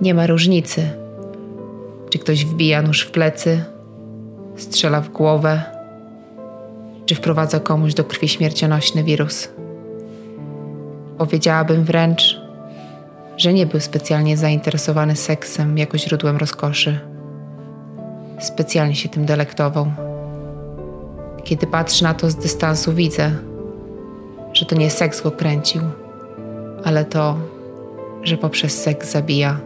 Nie ma różnicy, czy ktoś wbija nóż w plecy, strzela w głowę, czy wprowadza komuś do krwi śmiercionośny wirus. Powiedziałabym wręcz, że nie był specjalnie zainteresowany seksem jako źródłem rozkoszy. Specjalnie się tym delektował. Kiedy patrzę na to z dystansu, widzę, że to nie seks go kręcił, ale to, że poprzez seks zabija.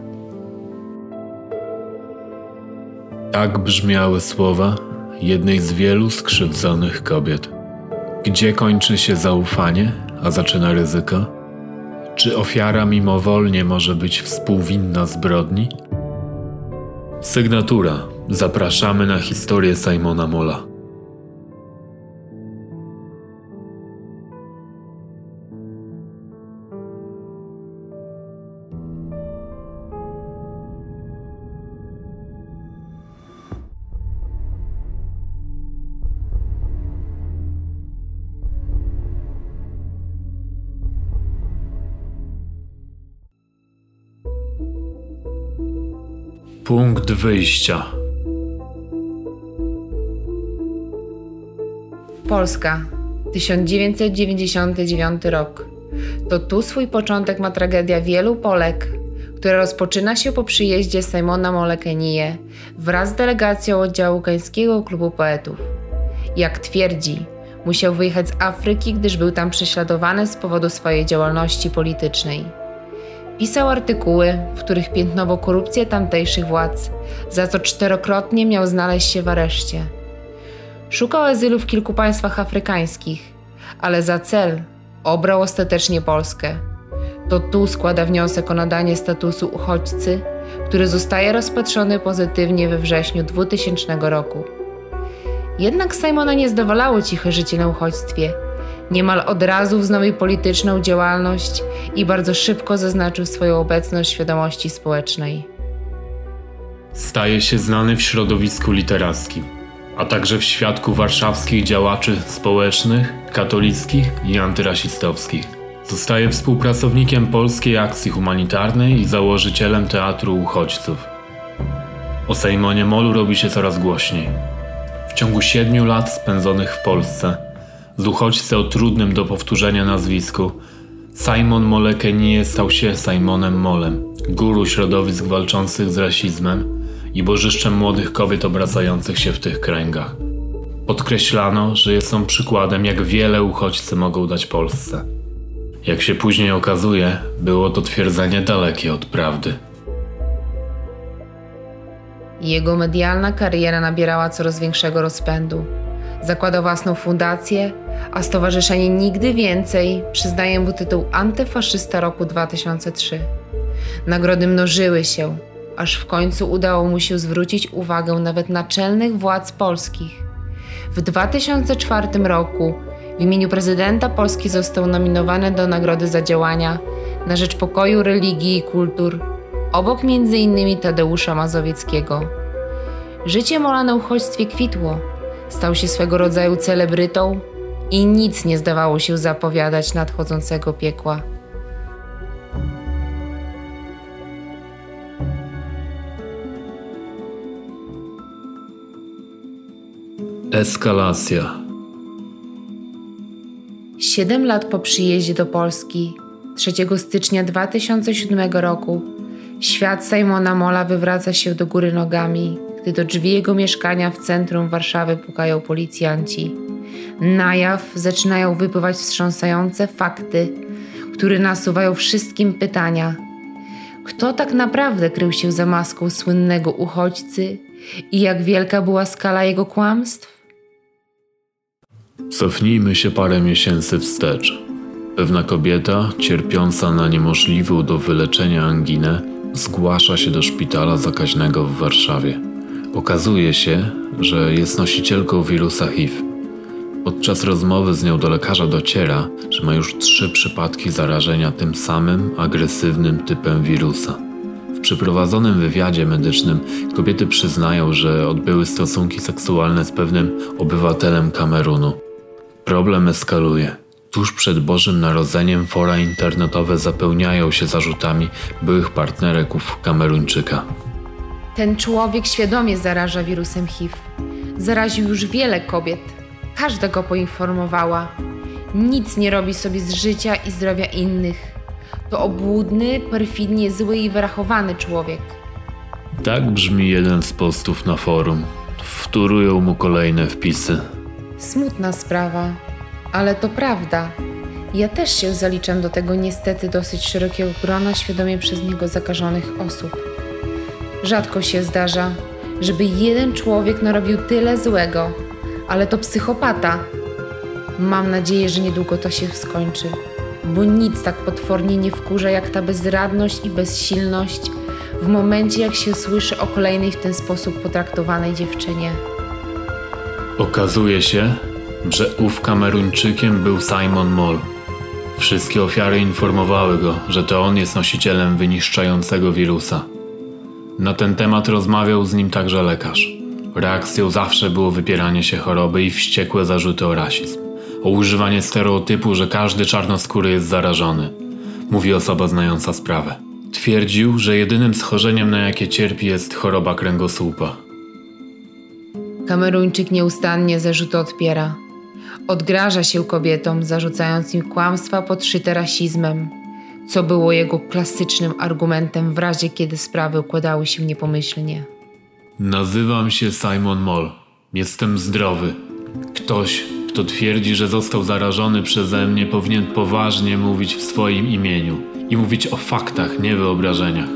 Tak brzmiały słowa jednej z wielu skrzywdzonych kobiet. Gdzie kończy się zaufanie, a zaczyna ryzyko? Czy ofiara mimowolnie może być współwinna zbrodni? Sygnatura. Zapraszamy na historię Simona Mola. Punkt wyjścia. Polska, 1999 rok. To tu swój początek ma tragedia wielu Polek, która rozpoczyna się po przyjeździe Simona Molekenie wraz z delegacją oddziału Kańskiego Klubu Poetów. Jak twierdzi, musiał wyjechać z Afryki, gdyż był tam prześladowany z powodu swojej działalności politycznej. Pisał artykuły, w których piętnował korupcję tamtejszych władz, za co czterokrotnie miał znaleźć się w areszcie. Szukał azylu w kilku państwach afrykańskich, ale za cel obrał ostatecznie Polskę. To tu składa wniosek o nadanie statusu uchodźcy, który zostaje rozpatrzony pozytywnie we wrześniu 2000 roku. Jednak Simona nie zdowalało ciche życie na uchodźstwie – Niemal od razu wznowił polityczną działalność i bardzo szybko zaznaczył swoją obecność w świadomości społecznej. Staje się znany w środowisku literackim, a także w świadku warszawskich działaczy społecznych, katolickich i antyrasistowskich. Zostaje współpracownikiem Polskiej Akcji Humanitarnej i założycielem Teatru Uchodźców. O Sejmonie Molu robi się coraz głośniej. W ciągu siedmiu lat spędzonych w Polsce – z uchodźcy o trudnym do powtórzenia nazwisku. Simon Molekenie stał się Simonem Molem, guru środowisk walczących z rasizmem i bożyszczem młodych kobiet obracających się w tych kręgach. Podkreślano, że jest on przykładem, jak wiele uchodźcy mogą dać Polsce. Jak się później okazuje, było to twierdzenie dalekie od prawdy. Jego medialna kariera nabierała coraz większego rozpędu. Zakłada własną fundację, a Stowarzyszenie Nigdy Więcej przyznaje mu tytuł Antyfaszysta roku 2003. Nagrody mnożyły się, aż w końcu udało mu się zwrócić uwagę nawet naczelnych władz polskich. W 2004 roku w imieniu prezydenta Polski został nominowany do nagrody za działania na rzecz pokoju religii i kultur, obok m.in. Tadeusza Mazowieckiego. Życie Mola na uchodźstwie kwitło Stał się swego rodzaju celebrytą i nic nie zdawało się zapowiadać nadchodzącego piekła. Eskalacja. Siedem lat po przyjeździe do Polski, 3 stycznia 2007 roku, świat Simona Mola wywraca się do góry nogami gdy do drzwi jego mieszkania w centrum Warszawy pukają policjanci. Na jaw zaczynają wypływać wstrząsające fakty, które nasuwają wszystkim pytania. Kto tak naprawdę krył się za maską słynnego uchodźcy i jak wielka była skala jego kłamstw? Cofnijmy się parę miesięcy wstecz. Pewna kobieta, cierpiąca na niemożliwą do wyleczenia anginę, zgłasza się do szpitala zakaźnego w Warszawie. Okazuje się, że jest nosicielką wirusa HIV. Podczas rozmowy z nią do lekarza dociera, że ma już trzy przypadki zarażenia tym samym agresywnym typem wirusa. W przeprowadzonym wywiadzie medycznym kobiety przyznają, że odbyły stosunki seksualne z pewnym obywatelem Kamerunu. Problem eskaluje. Tuż przed Bożym Narodzeniem fora internetowe zapełniają się zarzutami byłych partnereków Kameruńczyka. Ten człowiek świadomie zaraża wirusem HIV. Zaraził już wiele kobiet. Każda go poinformowała. Nic nie robi sobie z życia i zdrowia innych. To obłudny, perfidnie zły i wyrachowany człowiek. Tak brzmi jeden z postów na forum. Wtórują mu kolejne wpisy. Smutna sprawa, ale to prawda. Ja też się zaliczam do tego niestety dosyć szerokiego grona świadomie przez niego zakażonych osób. Rzadko się zdarza, żeby jeden człowiek narobił tyle złego, ale to psychopata. Mam nadzieję, że niedługo to się skończy, bo nic tak potwornie nie wkurza jak ta bezradność i bezsilność w momencie, jak się słyszy o kolejnej w ten sposób potraktowanej dziewczynie. Okazuje się, że ów Kameruńczykiem był Simon Moll. Wszystkie ofiary informowały go, że to on jest nosicielem wyniszczającego wirusa. Na ten temat rozmawiał z nim także lekarz. Reakcją zawsze było wypieranie się choroby i wściekłe zarzuty o rasizm. O używanie stereotypu, że każdy czarnoskóry jest zarażony. Mówi osoba znająca sprawę. Twierdził, że jedynym schorzeniem, na jakie cierpi, jest choroba kręgosłupa. Kameruńczyk nieustannie zarzuty odpiera. Odgraża się kobietom, zarzucając im kłamstwa podszyte rasizmem, co było jego klasycznym argumentem w razie kiedy sprawy układały się niepomyślnie. Nazywam się Simon Moll. Jestem zdrowy. Ktoś, kto twierdzi, że został zarażony przeze mnie, powinien poważnie mówić w swoim imieniu i mówić o faktach, nie wyobrażeniach.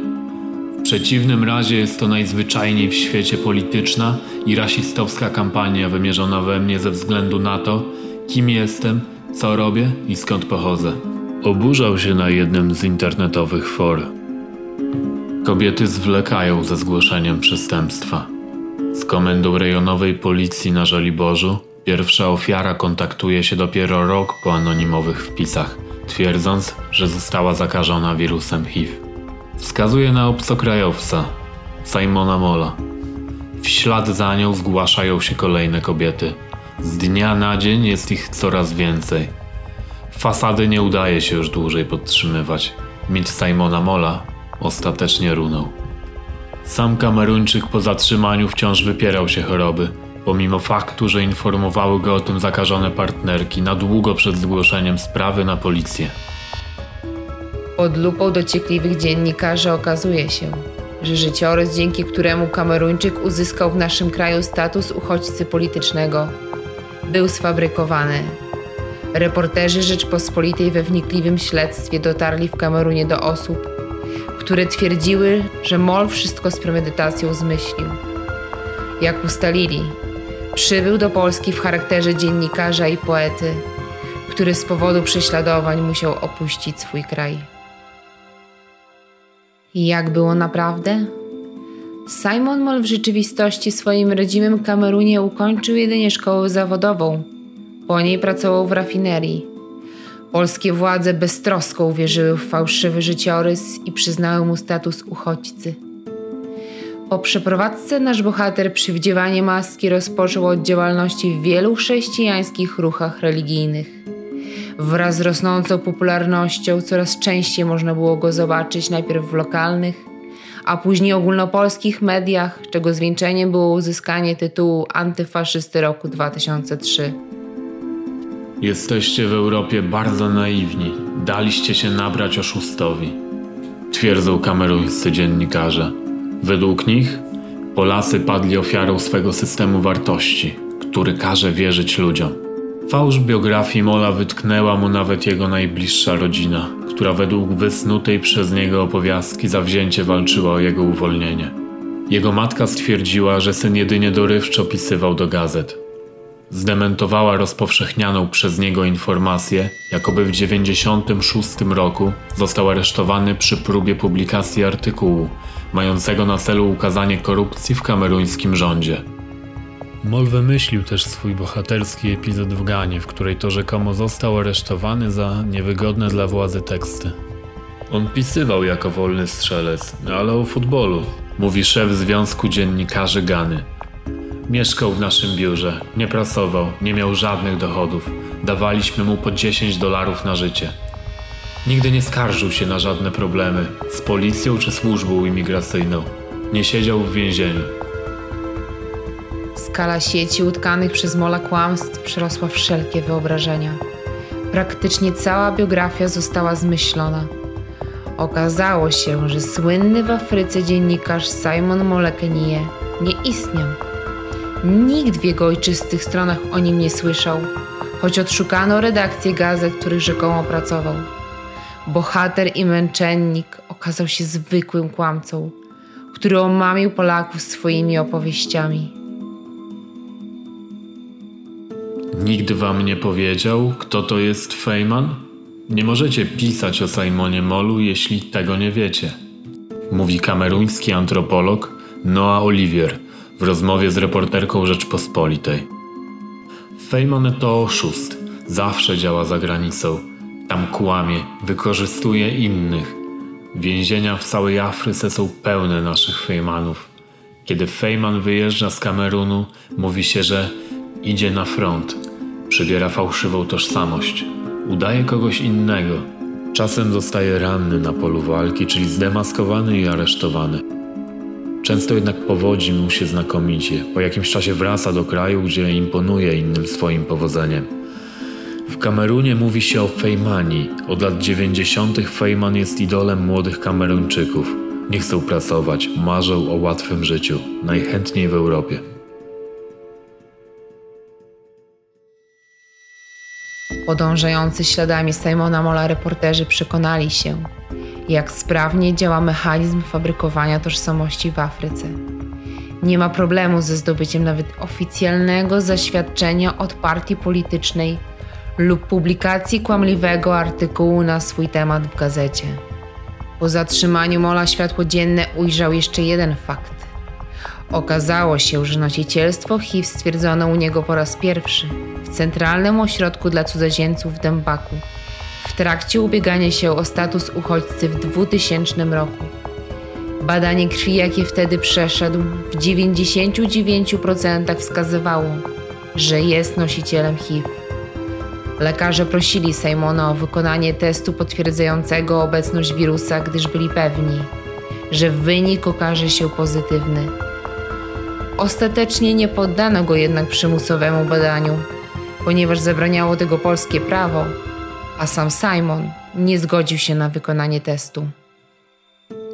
W przeciwnym razie jest to najzwyczajniej w świecie polityczna i rasistowska kampania wymierzona we mnie ze względu na to, kim jestem, co robię i skąd pochodzę. Oburzał się na jednym z internetowych for. Kobiety zwlekają ze zgłoszeniem przestępstwa. Z komendą rejonowej policji na Żoliborzu pierwsza ofiara kontaktuje się dopiero rok po anonimowych wpisach, twierdząc, że została zakażona wirusem HIV. Wskazuje na obcokrajowca, Simona Mola. W ślad za nią zgłaszają się kolejne kobiety. Z dnia na dzień jest ich coraz więcej. Fasady nie udaje się już dłużej podtrzymywać. Mit Simona Mola ostatecznie runął. Sam Kameruńczyk po zatrzymaniu wciąż wypierał się choroby, pomimo faktu, że informowały go o tym zakażone partnerki na długo przed zgłoszeniem sprawy na policję. Pod lupą dociekliwych dziennikarzy okazuje się, że życiorys, dzięki któremu Kameruńczyk uzyskał w naszym kraju status uchodźcy politycznego, był sfabrykowany. Reporterzy Rzeczpospolitej we wnikliwym śledztwie dotarli w Kamerunie do osób, które twierdziły, że Mol wszystko z premedytacją zmyślił. Jak ustalili, przybył do Polski w charakterze dziennikarza i poety, który z powodu prześladowań musiał opuścić swój kraj. I jak było naprawdę? Simon Moll w rzeczywistości swoim rodzimym Kamerunie ukończył jedynie szkołę zawodową. Po niej pracował w rafinerii. Polskie władze beztrosko uwierzyły w fałszywy życiorys i przyznały mu status uchodźcy. Po przeprowadzce nasz bohater przy wdziewaniu maski rozpoczął od działalności w wielu chrześcijańskich ruchach religijnych. Wraz z rosnącą popularnością coraz częściej można było go zobaczyć najpierw w lokalnych, a później ogólnopolskich mediach, czego zwieńczeniem było uzyskanie tytułu antyfaszysty roku 2003. Jesteście w Europie bardzo naiwni. Daliście się nabrać oszustowi. Twierdzą kameruńscy dziennikarze. Według nich Polacy padli ofiarą swego systemu wartości, który każe wierzyć ludziom. Fałsz biografii Mola wytknęła mu nawet jego najbliższa rodzina, która według wysnutej przez niego opowiastki zawzięcie walczyła o jego uwolnienie. Jego matka stwierdziła, że syn jedynie dorywczo pisywał do gazet. Zdementowała rozpowszechnianą przez niego informację, jakoby w 96 roku został aresztowany przy próbie publikacji artykułu mającego na celu ukazanie korupcji w kameruńskim rządzie. Mol wymyślił też swój bohaterski epizod w Ganie, w której to rzekomo został aresztowany za niewygodne dla władzy teksty. On pisywał jako wolny strzelec, ale o futbolu, mówi szef Związku Dziennikarzy Gany. Mieszkał w naszym biurze, nie pracował, nie miał żadnych dochodów. Dawaliśmy mu po 10 dolarów na życie. Nigdy nie skarżył się na żadne problemy z policją czy służbą imigracyjną. Nie siedział w więzieniu. Skala sieci utkanych przez mola kłamstw przerosła wszelkie wyobrażenia. Praktycznie cała biografia została zmyślona. Okazało się, że słynny w Afryce dziennikarz Simon Molekenie nie istniał. Nikt w jego ojczystych stronach o nim nie słyszał, choć odszukano redakcję gazet, których rzekomo pracował. Bohater i męczennik okazał się zwykłym kłamcą, który omamił Polaków swoimi opowieściami. Nikt wam nie powiedział, kto to jest Feynman? Nie możecie pisać o Simonie Molu, jeśli tego nie wiecie. Mówi kameruński antropolog Noah Olivier w rozmowie z reporterką Rzeczpospolitej. Feynman to oszust. Zawsze działa za granicą. Tam kłamie, wykorzystuje innych. Więzienia w całej Afryce są pełne naszych Feynmanów. Kiedy Feynman wyjeżdża z Kamerunu, mówi się, że idzie na front. Przybiera fałszywą tożsamość. Udaje kogoś innego. Czasem zostaje ranny na polu walki, czyli zdemaskowany i aresztowany. Często jednak powodzi mu się znakomicie. Po jakimś czasie wraca do kraju, gdzie imponuje innym swoim powodzeniem. W Kamerunie mówi się o Fejmanii. Od lat 90. Fejman jest idolem młodych Kameruńczyków. Nie chcą pracować, marzą o łatwym życiu, najchętniej w Europie. Podążający śladami Simona Mola reporterzy przekonali się, jak sprawnie działa mechanizm fabrykowania tożsamości w Afryce. Nie ma problemu ze zdobyciem nawet oficjalnego zaświadczenia od partii politycznej lub publikacji kłamliwego artykułu na swój temat w gazecie. Po zatrzymaniu Mola światło dzienne ujrzał jeszcze jeden fakt. Okazało się, że nosicielstwo HIV stwierdzono u niego po raz pierwszy w Centralnym Ośrodku dla Cudzoziemców w Dębaku trakcie ubiegania się o status uchodźcy w 2000 roku. Badanie krwi, jakie wtedy przeszedł, w 99% wskazywało, że jest nosicielem HIV. Lekarze prosili Simona o wykonanie testu potwierdzającego obecność wirusa, gdyż byli pewni, że wynik okaże się pozytywny. Ostatecznie nie poddano go jednak przymusowemu badaniu, ponieważ zabraniało tego polskie prawo, a sam Simon nie zgodził się na wykonanie testu.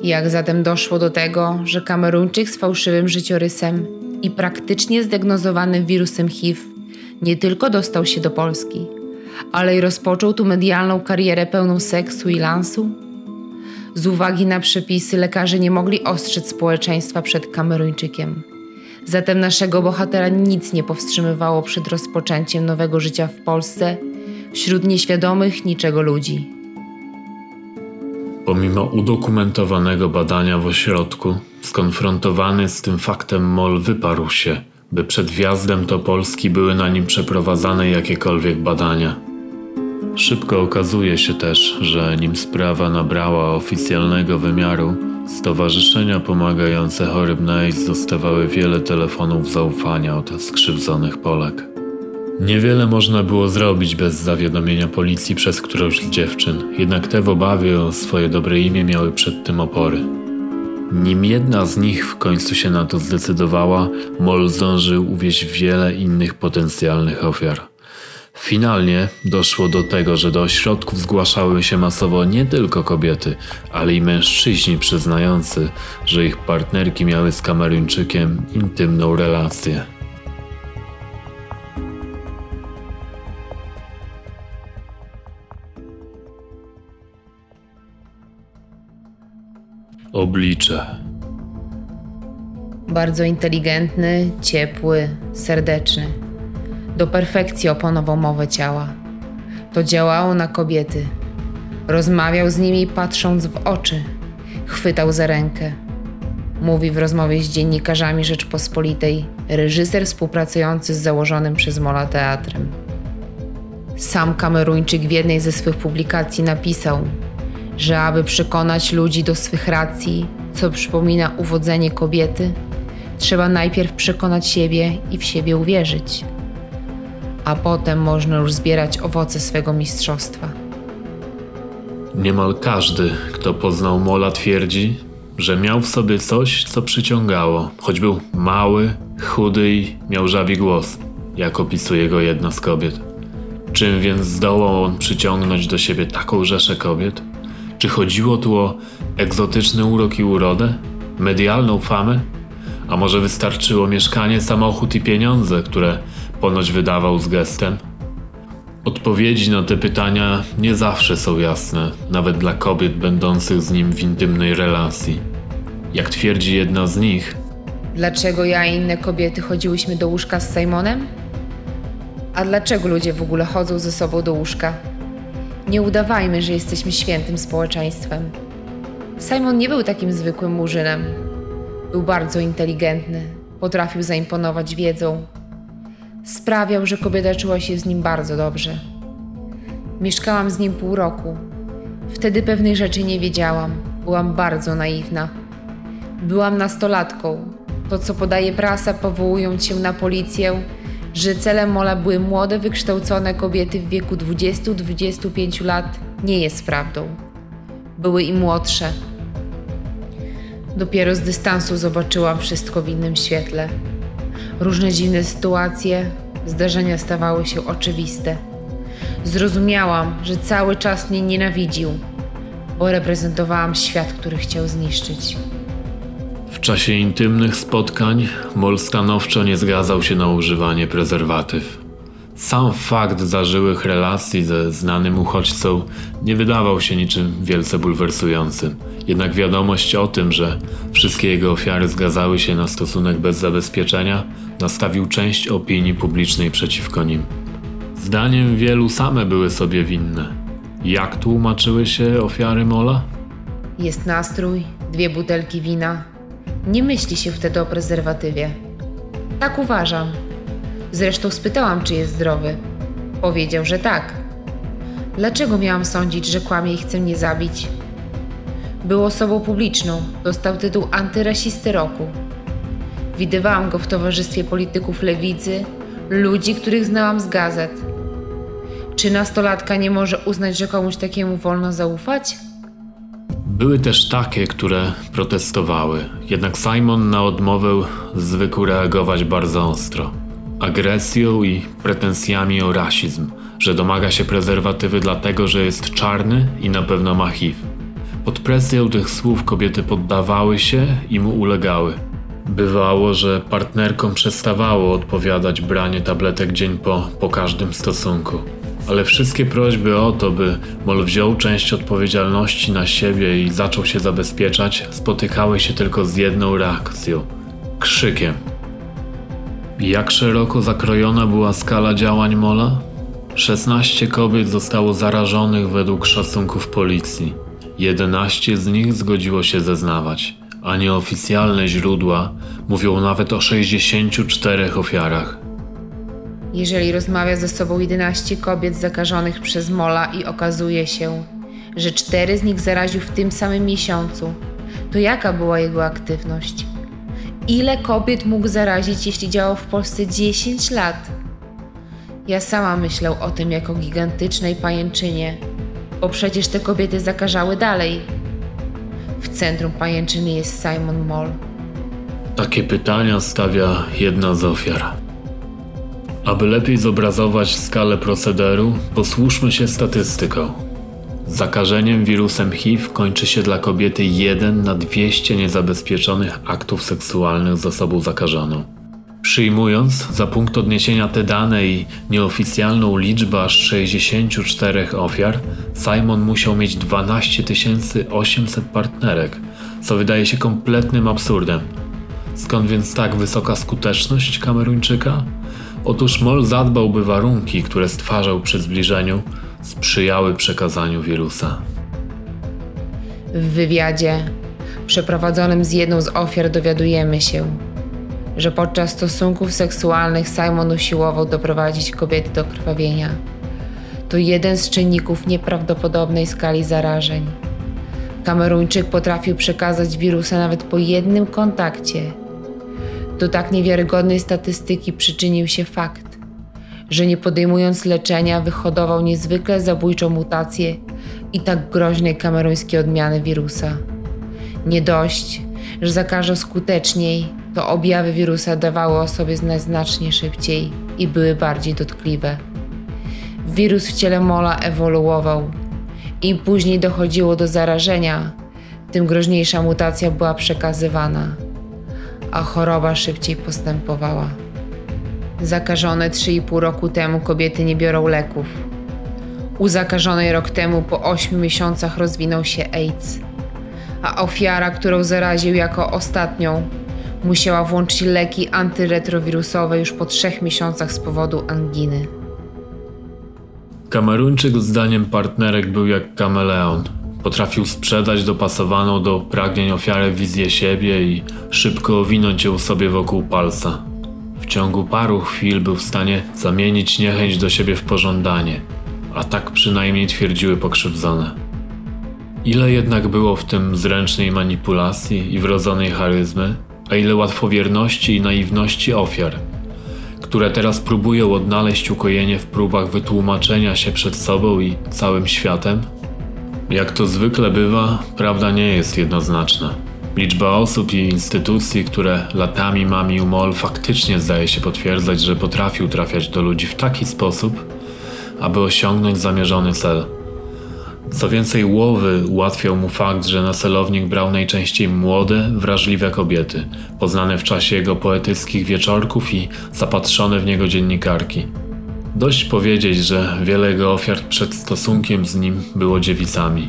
Jak zatem doszło do tego, że Kameruńczyk z fałszywym życiorysem i praktycznie zdiagnozowanym wirusem HIV nie tylko dostał się do Polski, ale i rozpoczął tu medialną karierę pełną seksu i lansu? Z uwagi na przepisy lekarze nie mogli ostrzec społeczeństwa przed Kameruńczykiem. Zatem naszego bohatera nic nie powstrzymywało przed rozpoczęciem nowego życia w Polsce wśród nieświadomych niczego ludzi. Pomimo udokumentowanego badania w ośrodku, skonfrontowany z tym faktem MOL wyparł się, by przed wjazdem do Polski były na nim przeprowadzane jakiekolwiek badania. Szybko okazuje się też, że nim sprawa nabrała oficjalnego wymiaru, stowarzyszenia pomagające chorym na AIDS dostawały wiele telefonów zaufania od skrzywdzonych Polek. Niewiele można było zrobić bez zawiadomienia policji przez którąś z dziewczyn, jednak te w obawie o swoje dobre imię miały przed tym opory. Nim jedna z nich w końcu się na to zdecydowała, Mol zdążył uwieść wiele innych potencjalnych ofiar. Finalnie doszło do tego, że do ośrodków zgłaszały się masowo nie tylko kobiety, ale i mężczyźni przyznający, że ich partnerki miały z Kameruńczykiem intymną relację. Oblicze. Bardzo inteligentny, ciepły, serdeczny. Do perfekcji oponował mowę ciała. To działało na kobiety. Rozmawiał z nimi patrząc w oczy. Chwytał za rękę. Mówi w rozmowie z dziennikarzami Rzeczpospolitej reżyser współpracujący z założonym przez Mola teatrem. Sam Kameruńczyk w jednej ze swych publikacji napisał, że aby przekonać ludzi do swych racji, co przypomina uwodzenie kobiety, trzeba najpierw przekonać siebie i w siebie uwierzyć, a potem można już zbierać owoce swego mistrzostwa. Niemal każdy, kto poznał Mola, twierdzi, że miał w sobie coś, co przyciągało, choć był mały, chudy i miał żabi głos, jak opisuje go jedna z kobiet. Czym więc zdołał on przyciągnąć do siebie taką rzeszę kobiet? Czy chodziło tu o egzotyczny urok i urodę? Medialną famę? A może wystarczyło mieszkanie, samochód i pieniądze, które ponoć wydawał z gestem? Odpowiedzi na te pytania nie zawsze są jasne, nawet dla kobiet będących z nim w intymnej relacji. Jak twierdzi jedna z nich, Dlaczego ja i inne kobiety chodziłyśmy do łóżka z Simonem? A dlaczego ludzie w ogóle chodzą ze sobą do łóżka? Nie udawajmy, że jesteśmy świętym społeczeństwem. Simon nie był takim zwykłym murzynem. Był bardzo inteligentny, potrafił zaimponować wiedzą. Sprawiał, że kobieta czuła się z nim bardzo dobrze. Mieszkałam z nim pół roku. Wtedy pewnych rzeczy nie wiedziałam. Byłam bardzo naiwna. Byłam nastolatką. To, co podaje prasa, powołując się na policję, że celem Mola były młode, wykształcone kobiety w wieku 20-25 lat, nie jest prawdą. Były i młodsze. Dopiero z dystansu zobaczyłam wszystko w innym świetle. Różne dziwne sytuacje, zdarzenia stawały się oczywiste. Zrozumiałam, że cały czas mnie nienawidził, bo reprezentowałam świat, który chciał zniszczyć. W czasie intymnych spotkań Mol stanowczo nie zgadzał się na używanie prezerwatyw. Sam fakt zażyłych relacji ze znanym uchodźcą nie wydawał się niczym wielce bulwersującym. Jednak wiadomość o tym, że wszystkie jego ofiary zgadzały się na stosunek bez zabezpieczenia, nastawił część opinii publicznej przeciwko nim. Zdaniem wielu same były sobie winne. Jak tłumaczyły się ofiary Mola? Jest nastrój, dwie butelki wina. Nie myśli się wtedy o prezerwatywie. Tak uważam. Zresztą spytałam, czy jest zdrowy. Powiedział, że tak. Dlaczego miałam sądzić, że kłamie i chce mnie zabić? Był osobą publiczną, dostał tytuł antyrasisty roku. Widywałam go w towarzystwie polityków lewicy, ludzi, których znałam z gazet. Czy nastolatka nie może uznać, że komuś takiemu wolno zaufać? Były też takie, które protestowały, jednak Simon na odmowę zwykł reagować bardzo ostro. Agresją i pretensjami o rasizm, że domaga się prezerwatywy dlatego, że jest czarny i na pewno ma HIV. Pod presją tych słów kobiety poddawały się i mu ulegały. Bywało, że partnerkom przestawało odpowiadać branie tabletek dzień po, po każdym stosunku. Ale wszystkie prośby o to, by Mol wziął część odpowiedzialności na siebie i zaczął się zabezpieczać, spotykały się tylko z jedną reakcją krzykiem. Jak szeroko zakrojona była skala działań Mola? 16 kobiet zostało zarażonych według szacunków policji. 11 z nich zgodziło się zeznawać, a nieoficjalne źródła mówią nawet o 64 ofiarach. Jeżeli rozmawia ze sobą 11 kobiet zakażonych przez mola i okazuje się, że cztery z nich zaraził w tym samym miesiącu, to jaka była jego aktywność? Ile kobiet mógł zarazić, jeśli działał w Polsce 10 lat? Ja sama myślę o tym jako gigantycznej pajęczynie, bo przecież te kobiety zakażały dalej. W centrum pajęczyny jest Simon Moll. Takie pytania stawia jedna z ofiar. Aby lepiej zobrazować skalę procederu, posłuszmy się statystyką. Zakażeniem wirusem HIV kończy się dla kobiety 1 na 200 niezabezpieczonych aktów seksualnych z osobą zakażoną. Przyjmując za punkt odniesienia te dane i nieoficjalną liczbę aż 64 ofiar, Simon musiał mieć 12 800 partnerek, co wydaje się kompletnym absurdem. Skąd więc tak wysoka skuteczność Kameruńczyka? Otóż Moll zadbał, by warunki, które stwarzał przy zbliżeniu, sprzyjały przekazaniu wirusa. W wywiadzie przeprowadzonym z jedną z ofiar dowiadujemy się, że podczas stosunków seksualnych Simon usiłował doprowadzić kobiety do krwawienia. To jeden z czynników nieprawdopodobnej skali zarażeń. Kameruńczyk potrafił przekazać wirusa nawet po jednym kontakcie. Do tak niewiarygodnej statystyki przyczynił się fakt, że nie podejmując leczenia wyhodował niezwykle zabójczą mutację i tak groźnej kameruńskiej odmiany wirusa. Nie dość, że zakażał skuteczniej, to objawy wirusa dawały o sobie znać znacznie szybciej i były bardziej dotkliwe. Wirus w ciele mola ewoluował. Im później dochodziło do zarażenia, tym groźniejsza mutacja była przekazywana, a choroba szybciej postępowała. Zakażone 3,5 roku temu kobiety nie biorą leków. U zakażonej rok temu po 8 miesiącach rozwinął się AIDS, a ofiara, którą zaraził jako ostatnią, musiała włączyć leki antyretrowirusowe już po 3 miesiącach z powodu anginy. Kameruńczyk zdaniem partnerek był jak kameleon. Potrafił sprzedać dopasowaną do pragnień ofiarę wizję siebie i szybko owinąć ją sobie wokół palca. W ciągu paru chwil był w stanie zamienić niechęć do siebie w pożądanie, a tak przynajmniej twierdziły pokrzywdzone. Ile jednak było w tym zręcznej manipulacji i wrodzonej charyzmy, a ile łatwowierności i naiwności ofiar – które teraz próbują odnaleźć ukojenie w próbach wytłumaczenia się przed sobą i całym światem? Jak to zwykle bywa, prawda nie jest jednoznaczna. Liczba osób i instytucji, które latami mamił MOL, faktycznie zdaje się potwierdzać, że potrafił trafiać do ludzi w taki sposób, aby osiągnąć zamierzony cel. Co więcej, łowy ułatwiał mu fakt, że na celownik brał najczęściej młode, wrażliwe kobiety, poznane w czasie jego poetyckich wieczorków i zapatrzone w niego dziennikarki. Dość powiedzieć, że wiele jego ofiar przed stosunkiem z nim było dziewicami.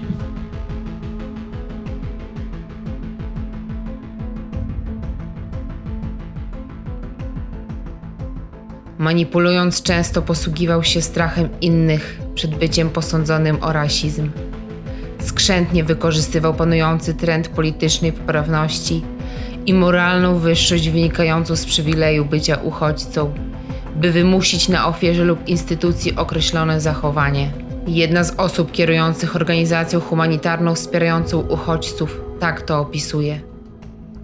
Manipulując często posługiwał się strachem innych przed byciem posądzonym o rasizm. Skrzętnie wykorzystywał panujący trend politycznej poprawności i moralną wyższość wynikającą z przywileju bycia uchodźcą, by wymusić na ofierze lub instytucji określone zachowanie. Jedna z osób kierujących organizacją humanitarną wspierającą uchodźców tak to opisuje.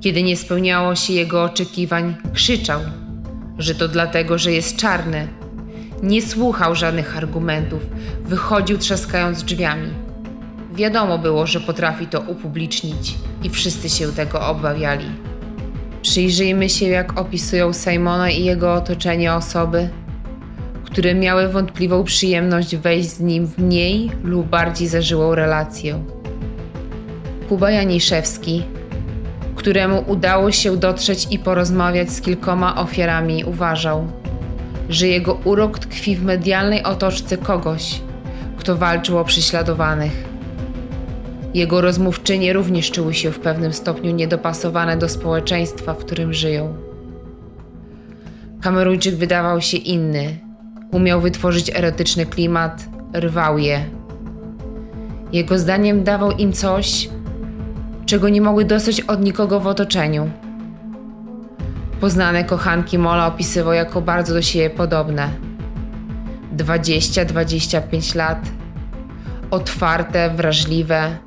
Kiedy nie spełniało się jego oczekiwań, krzyczał – że to dlatego, że jest czarny. Nie słuchał żadnych argumentów, wychodził trzaskając drzwiami. Wiadomo było, że potrafi to upublicznić i wszyscy się tego obawiali. Przyjrzyjmy się, jak opisują Simona i jego otoczenie osoby, które miały wątpliwą przyjemność wejść z nim w mniej lub bardziej zażyłą relację. Kuba Janiszewski, któremu udało się dotrzeć i porozmawiać z kilkoma ofiarami, uważał, że jego urok tkwi w medialnej otoczce kogoś, kto walczył o prześladowanych. Jego rozmówczynie również czuły się w pewnym stopniu niedopasowane do społeczeństwa, w którym żyją. Kameruńczyk wydawał się inny. Umiał wytworzyć erotyczny klimat, rwał je. Jego zdaniem dawał im coś, czego nie mogły dostać od nikogo w otoczeniu. Poznane kochanki Mola opisywał jako bardzo do siebie podobne. 20-25 lat, otwarte, wrażliwe,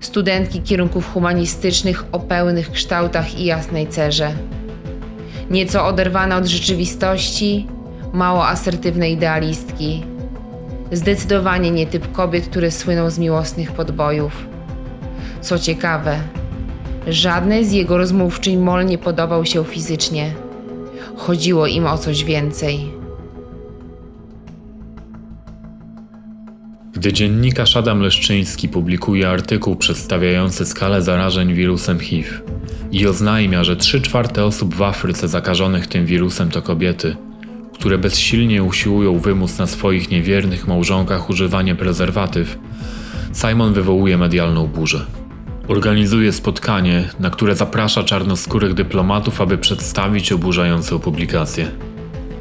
studentki kierunków humanistycznych o pełnych kształtach i jasnej cerze. Nieco oderwane od rzeczywistości, mało asertywne idealistki. Zdecydowanie nie typ kobiet, które słyną z miłosnych podbojów. Co ciekawe, żadnej z jego rozmówczyń Mol nie podobał się fizycznie. Chodziło im o coś więcej. Gdy dziennikarz Adam Leszczyński publikuje artykuł przedstawiający skalę zarażeń wirusem HIV i oznajmia, że 3 czwarte osób w Afryce zakażonych tym wirusem to kobiety, które bezsilnie usiłują wymóc na swoich niewiernych małżonkach używanie prezerwatyw, Simon wywołuje medialną burzę. Organizuje spotkanie, na które zaprasza czarnoskórych dyplomatów, aby przedstawić oburzającą publikację.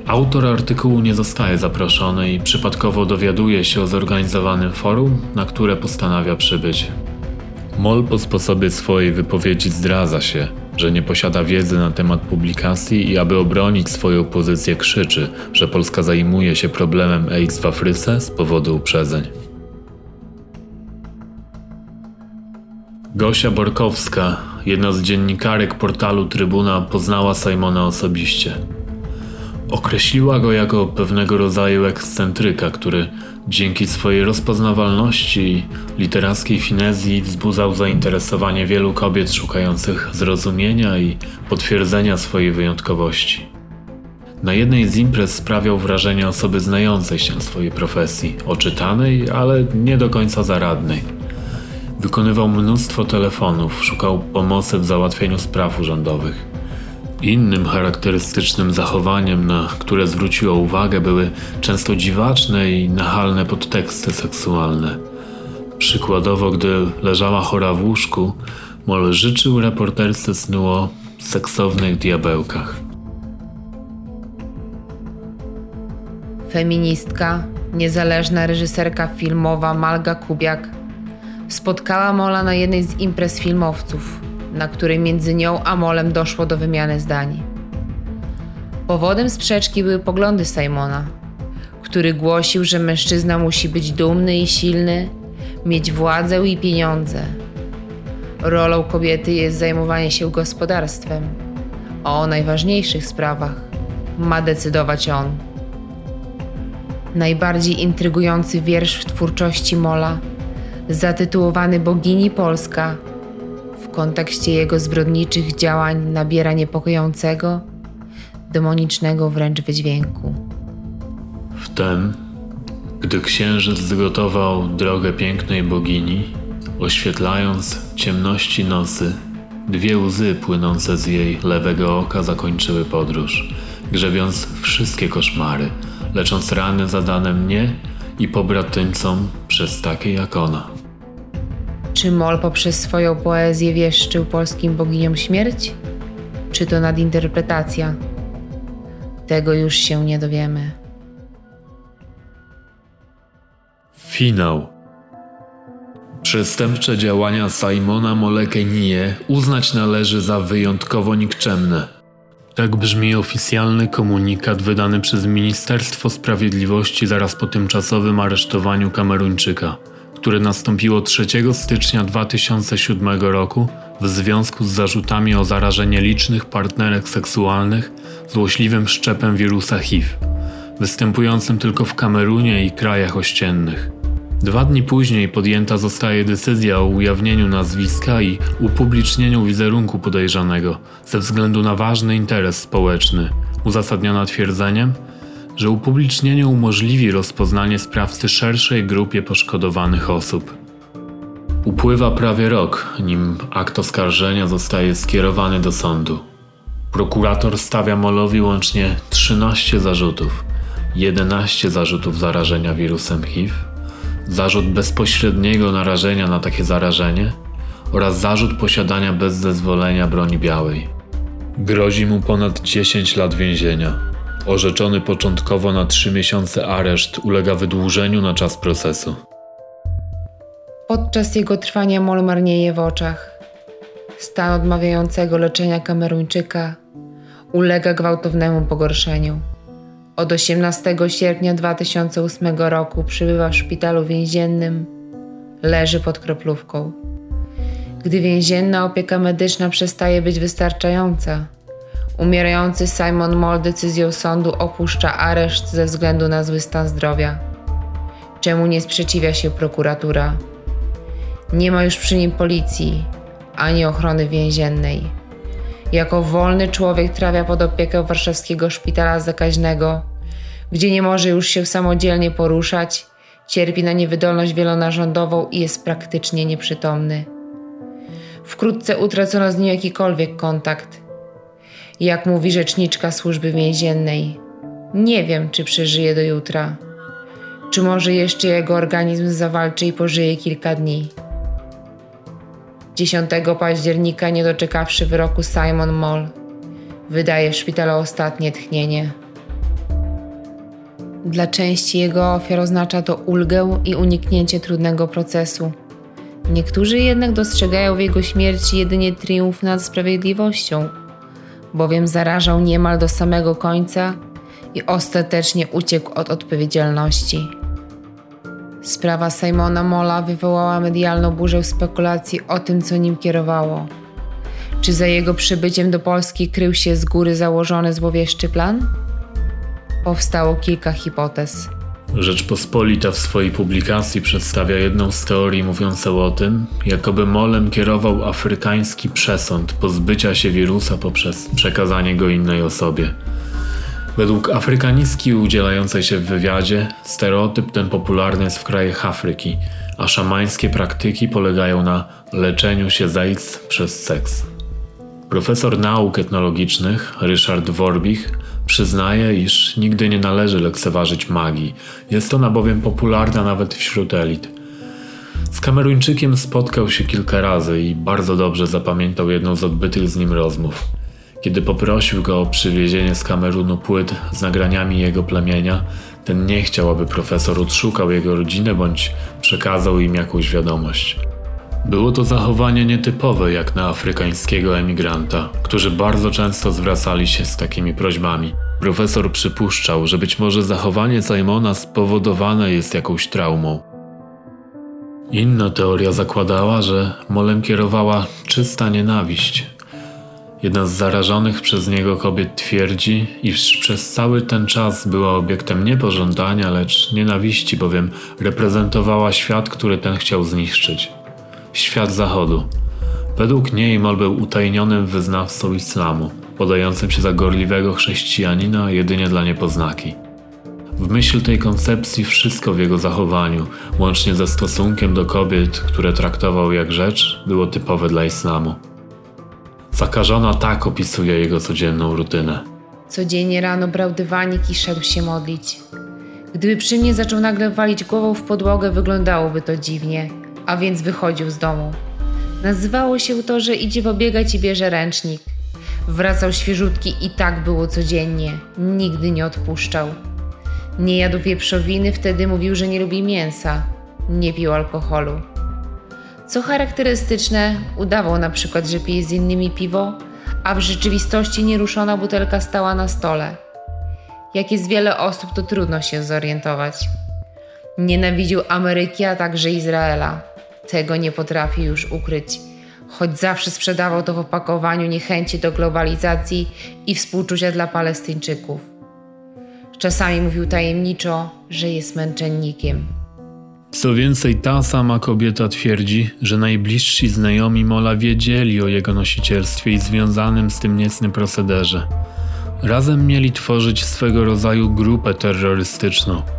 Autor artykułu nie zostaje zaproszony i przypadkowo dowiaduje się o zorganizowanym forum, na które postanawia przybyć. Moll po sposobie swojej wypowiedzi zdradza się, że nie posiada wiedzy na temat publikacji i aby obronić swoją pozycję krzyczy, że Polska zajmuje się problemem AIDS w Afryce z powodu uprzedzeń. Gosia Borkowska, jedna z dziennikarek portalu Trybuna, poznała Simona osobiście. Określiła go jako pewnego rodzaju ekscentryka, który dzięki swojej rozpoznawalności i literackiej finezji wzbudzał zainteresowanie wielu kobiet szukających zrozumienia i potwierdzenia swojej wyjątkowości. Na jednej z imprez sprawiał wrażenie osoby znającej się swojej profesji, oczytanej, ale nie do końca zaradnej. Wykonywał mnóstwo telefonów, szukał pomocy w załatwieniu spraw urzędowych. Innym charakterystycznym zachowaniem, na które zwróciła uwagę, były często dziwaczne i nachalne podteksty seksualne. Przykładowo, gdy leżała chora w łóżku, Mol życzył reporterce snu o seksownych diabełkach. Feministka, niezależna reżyserka filmowa Malga Kubiak spotkała Mola na jednej z imprez filmowców, na której między nią a Molem doszło do wymiany zdań. Powodem sprzeczki były poglądy Simona, który głosił, że mężczyzna musi być dumny i silny, mieć władzę i pieniądze. Rolą kobiety jest zajmowanie się gospodarstwem, a o najważniejszych sprawach ma decydować on. Najbardziej intrygujący wiersz w twórczości Mola, zatytułowany Bogini Polska, w kontekście jego zbrodniczych działań nabiera niepokojącego, demonicznego wręcz wydźwięku. Wtem, gdy księżyc zgotował drogę pięknej bogini, oświetlając ciemności nosy, dwie łzy płynące z jej lewego oka zakończyły podróż, grzebiąc wszystkie koszmary, lecząc rany zadane mnie i pobratyńcom przez takie jak ona. Czy Mol poprzez swoją poezję wieszczył polskim boginiom śmierć? Czy to nadinterpretacja? Tego już się nie dowiemy. Finał. Przestępcze działania Simona Molekenie uznać należy za wyjątkowo nikczemne. Tak brzmi oficjalny komunikat wydany przez Ministerstwo Sprawiedliwości zaraz po tymczasowym aresztowaniu Kameruńczyka które nastąpiło 3 stycznia 2007 roku w związku z zarzutami o zarażenie licznych partnerek seksualnych złośliwym szczepem wirusa HIV, występującym tylko w Kamerunie i krajach ościennych. Dwa dni później podjęta zostaje decyzja o ujawnieniu nazwiska i upublicznieniu wizerunku podejrzanego ze względu na ważny interes społeczny, uzasadniona twierdzeniem, że upublicznienie umożliwi rozpoznanie sprawcy szerszej grupie poszkodowanych osób. Upływa prawie rok, nim akt oskarżenia zostaje skierowany do sądu. Prokurator stawia Molowi łącznie 13 zarzutów, 11 zarzutów zarażenia wirusem HIV, zarzut bezpośredniego narażenia na takie zarażenie oraz zarzut posiadania bez zezwolenia broni białej. Grozi mu ponad 10 lat więzienia. Orzeczony początkowo na trzy miesiące areszt ulega wydłużeniu na czas procesu. Podczas jego trwania mol marnieje w oczach. Stan odmawiającego leczenia Kameruńczyka ulega gwałtownemu pogorszeniu. Od 18 sierpnia 2008 roku przybywa w szpitalu więziennym, leży pod kroplówką. Gdy więzienna opieka medyczna przestaje być wystarczająca, Umierający Simon Moll decyzją sądu opuszcza areszt ze względu na zły stan zdrowia. Czemu nie sprzeciwia się prokuratura? Nie ma już przy nim policji ani ochrony więziennej. Jako wolny człowiek trafia pod opiekę warszawskiego szpitala zakaźnego, gdzie nie może już się samodzielnie poruszać, cierpi na niewydolność wielonarządową i jest praktycznie nieprzytomny. Wkrótce utracono z nim jakikolwiek kontakt jak mówi rzeczniczka służby więziennej. Nie wiem, czy przeżyje do jutra. Czy może jeszcze jego organizm zawalczy i pożyje kilka dni. 10 października, nie doczekawszy wyroku Simon Moll, wydaje w szpitalu ostatnie tchnienie. Dla części jego ofiar oznacza to ulgę i uniknięcie trudnego procesu. Niektórzy jednak dostrzegają w jego śmierci jedynie triumf nad sprawiedliwością bowiem zarażał niemal do samego końca i ostatecznie uciekł od odpowiedzialności. Sprawa Simona Mola wywołała medialną burzę spekulacji o tym, co nim kierowało. Czy za jego przybyciem do Polski krył się z góry założony złowieszczy plan? Powstało kilka hipotez. Rzeczpospolita w swojej publikacji przedstawia jedną z teorii mówiącą o tym, jakoby molem kierował afrykański przesąd pozbycia się wirusa poprzez przekazanie go innej osobie. Według afrykanistki udzielającej się w wywiadzie, stereotyp ten popularny jest w krajach Afryki, a szamańskie praktyki polegają na leczeniu się z przez seks. Profesor nauk etnologicznych Ryszard Worbich przyznaje, iż nigdy nie należy lekceważyć magii. Jest ona bowiem popularna nawet wśród elit. Z Kameruńczykiem spotkał się kilka razy i bardzo dobrze zapamiętał jedną z odbytych z nim rozmów. Kiedy poprosił go o przywiezienie z Kamerunu płyt z nagraniami jego plemienia, ten nie chciał, aby profesor odszukał jego rodzinę bądź przekazał im jakąś wiadomość. Było to zachowanie nietypowe jak na afrykańskiego emigranta, którzy bardzo często zwracali się z takimi prośbami. Profesor przypuszczał, że być może zachowanie Simona spowodowane jest jakąś traumą. Inna teoria zakładała, że molem kierowała czysta nienawiść. Jedna z zarażonych przez niego kobiet twierdzi, iż przez cały ten czas była obiektem nie pożądania, lecz nienawiści, bowiem reprezentowała świat, który ten chciał zniszczyć świat zachodu. Według niej Mol był utajnionym wyznawcą islamu, podającym się za gorliwego chrześcijanina jedynie dla niepoznaki. W myśl tej koncepcji wszystko w jego zachowaniu, łącznie ze stosunkiem do kobiet, które traktował jak rzecz, było typowe dla islamu. Zakażona tak opisuje jego codzienną rutynę. Codziennie rano brał dywanik i szedł się modlić. Gdyby przy mnie zaczął nagle walić głową w podłogę, wyglądałoby to dziwnie a więc wychodził z domu. Nazywało się to, że idzie pobiegać i bierze ręcznik. Wracał świeżutki i tak było codziennie. Nigdy nie odpuszczał. Nie jadł wieprzowiny, wtedy mówił, że nie lubi mięsa. Nie pił alkoholu. Co charakterystyczne, udawał na przykład, że pije z innymi piwo, a w rzeczywistości nieruszona butelka stała na stole. Jak jest wiele osób, to trudno się zorientować. Nienawidził Ameryki, a także Izraela. Tego nie potrafi już ukryć, choć zawsze sprzedawał to w opakowaniu niechęci do globalizacji i współczucia dla Palestyńczyków. Czasami mówił tajemniczo, że jest męczennikiem. Co więcej, ta sama kobieta twierdzi, że najbliżsi znajomi Mola wiedzieli o jego nosicielstwie i związanym z tym niecnym procederze. Razem mieli tworzyć swego rodzaju grupę terrorystyczną –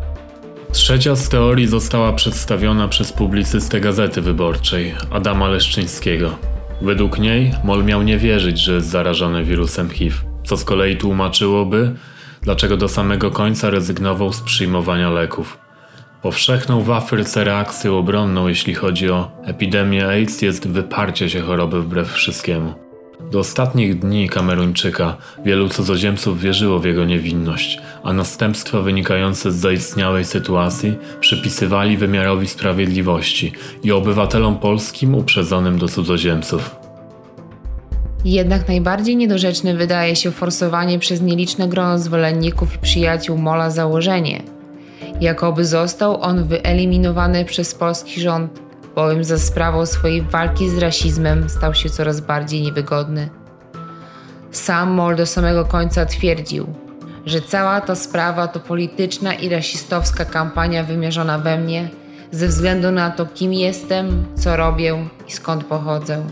Trzecia z teorii została przedstawiona przez publicystę Gazety Wyborczej, Adama Leszczyńskiego. Według niej Mol miał nie wierzyć, że jest zarażony wirusem HIV, co z kolei tłumaczyłoby, dlaczego do samego końca rezygnował z przyjmowania leków. Powszechną w Afryce reakcją obronną, jeśli chodzi o epidemię AIDS, jest wyparcie się choroby wbrew wszystkiemu. Do ostatnich dni Kameruńczyka wielu cudzoziemców wierzyło w jego niewinność, a następstwa wynikające z zaistniałej sytuacji przypisywali wymiarowi sprawiedliwości i obywatelom polskim uprzedzonym do cudzoziemców. Jednak najbardziej niedorzeczne wydaje się forsowanie przez nieliczne grono zwolenników i przyjaciół Mola założenie, jakoby został on wyeliminowany przez polski rząd bowiem za sprawą swojej walki z rasizmem stał się coraz bardziej niewygodny. Sam Moll do samego końca twierdził, że cała ta sprawa to polityczna i rasistowska kampania wymierzona we mnie ze względu na to, kim jestem, co robię i skąd pochodzę.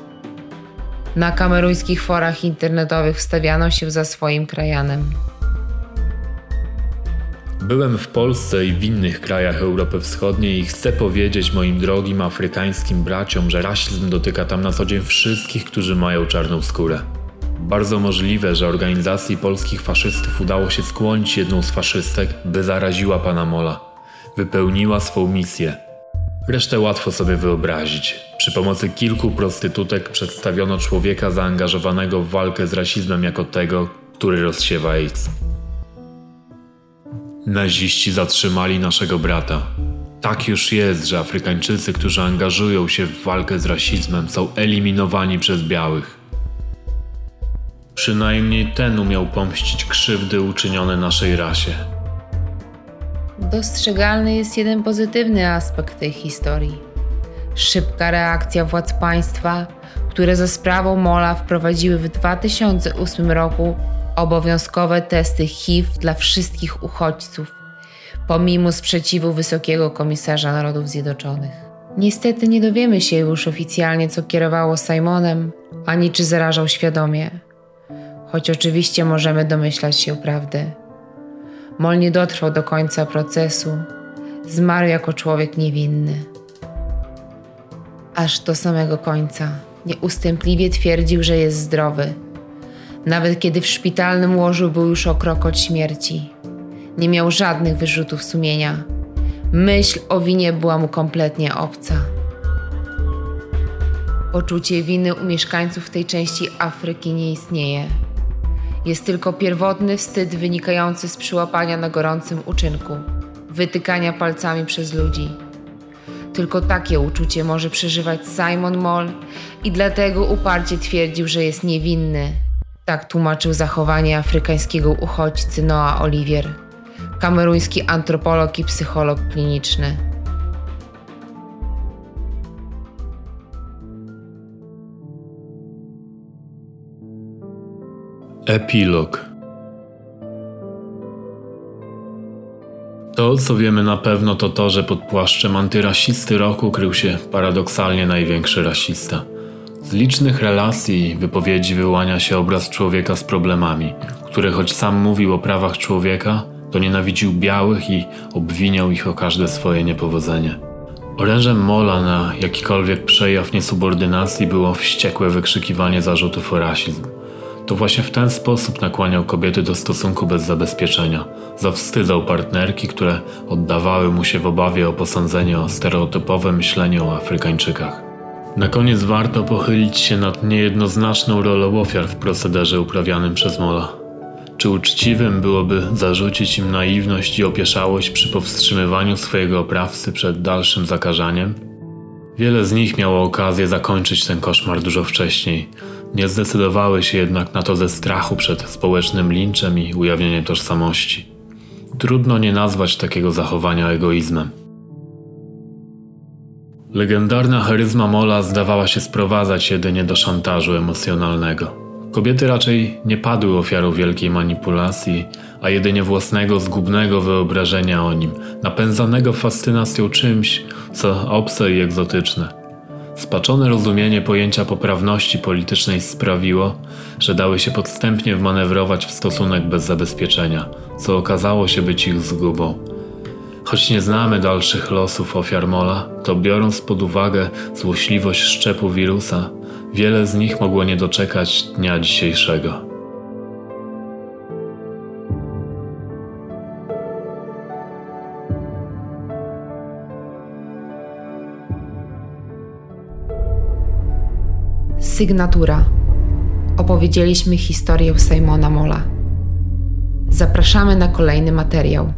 Na kameruńskich forach internetowych wstawiano się za swoim krajanem. Byłem w Polsce i w innych krajach Europy Wschodniej i chcę powiedzieć moim drogim afrykańskim braciom, że rasizm dotyka tam na co dzień wszystkich, którzy mają czarną skórę. Bardzo możliwe, że organizacji polskich faszystów udało się skłonić jedną z faszystek, by zaraziła pana Mola. Wypełniła swą misję. Resztę łatwo sobie wyobrazić. Przy pomocy kilku prostytutek przedstawiono człowieka zaangażowanego w walkę z rasizmem jako tego, który rozsiewa AIDS. Naziści zatrzymali naszego brata. Tak już jest, że Afrykańczycy, którzy angażują się w walkę z rasizmem, są eliminowani przez białych. Przynajmniej ten umiał pomścić krzywdy uczynione naszej rasie. dostrzegalny jest jeden pozytywny aspekt tej historii. Szybka reakcja władz państwa, które za sprawą Mola wprowadziły w 2008 roku obowiązkowe testy HIV dla wszystkich uchodźców, pomimo sprzeciwu Wysokiego Komisarza Narodów Zjednoczonych. Niestety nie dowiemy się już oficjalnie, co kierowało Simonem, ani czy zarażał świadomie, choć oczywiście możemy domyślać się prawdy. Mol nie dotrwał do końca procesu, zmarł jako człowiek niewinny. Aż do samego końca nieustępliwie twierdził, że jest zdrowy, nawet kiedy w szpitalnym łożu był już o krok od śmierci. Nie miał żadnych wyrzutów sumienia. Myśl o winie była mu kompletnie obca. Poczucie winy u mieszkańców tej części Afryki nie istnieje. Jest tylko pierwotny wstyd wynikający z przyłapania na gorącym uczynku, wytykania palcami przez ludzi. Tylko takie uczucie może przeżywać Simon Moll i dlatego uparcie twierdził, że jest niewinny. Tak tłumaczył zachowanie afrykańskiego uchodźcy Noah Olivier, kameruński antropolog i psycholog kliniczny. Epilog To, co wiemy na pewno, to to, że pod płaszczem antyrasisty roku krył się paradoksalnie największy rasista. Z licznych relacji i wypowiedzi wyłania się obraz człowieka z problemami, który choć sam mówił o prawach człowieka, to nienawidził białych i obwiniał ich o każde swoje niepowodzenie. Orężem Mola na jakikolwiek przejaw niesubordynacji było wściekłe wykrzykiwanie zarzutów o rasizm. To właśnie w ten sposób nakłaniał kobiety do stosunku bez zabezpieczenia. Zawstydzał partnerki, które oddawały mu się w obawie o posądzenie o stereotypowe myślenie o Afrykańczykach. Na koniec warto pochylić się nad niejednoznaczną rolą ofiar w procederze uprawianym przez Mola. Czy uczciwym byłoby zarzucić im naiwność i opieszałość przy powstrzymywaniu swojego oprawcy przed dalszym zakażaniem? Wiele z nich miało okazję zakończyć ten koszmar dużo wcześniej. Nie zdecydowały się jednak na to ze strachu przed społecznym linczem i ujawnieniem tożsamości. Trudno nie nazwać takiego zachowania egoizmem. Legendarna charyzma Mola zdawała się sprowadzać jedynie do szantażu emocjonalnego. Kobiety raczej nie padły ofiarą wielkiej manipulacji, a jedynie własnego zgubnego wyobrażenia o nim, napędzanego fascynacją czymś, co obce i egzotyczne. Spaczone rozumienie pojęcia poprawności politycznej sprawiło, że dały się podstępnie wmanewrować w stosunek bez zabezpieczenia, co okazało się być ich zgubą. Choć nie znamy dalszych losów ofiar Mola, to biorąc pod uwagę złośliwość szczepu wirusa, wiele z nich mogło nie doczekać dnia dzisiejszego. Sygnatura. Opowiedzieliśmy historię Simona Mola. Zapraszamy na kolejny materiał.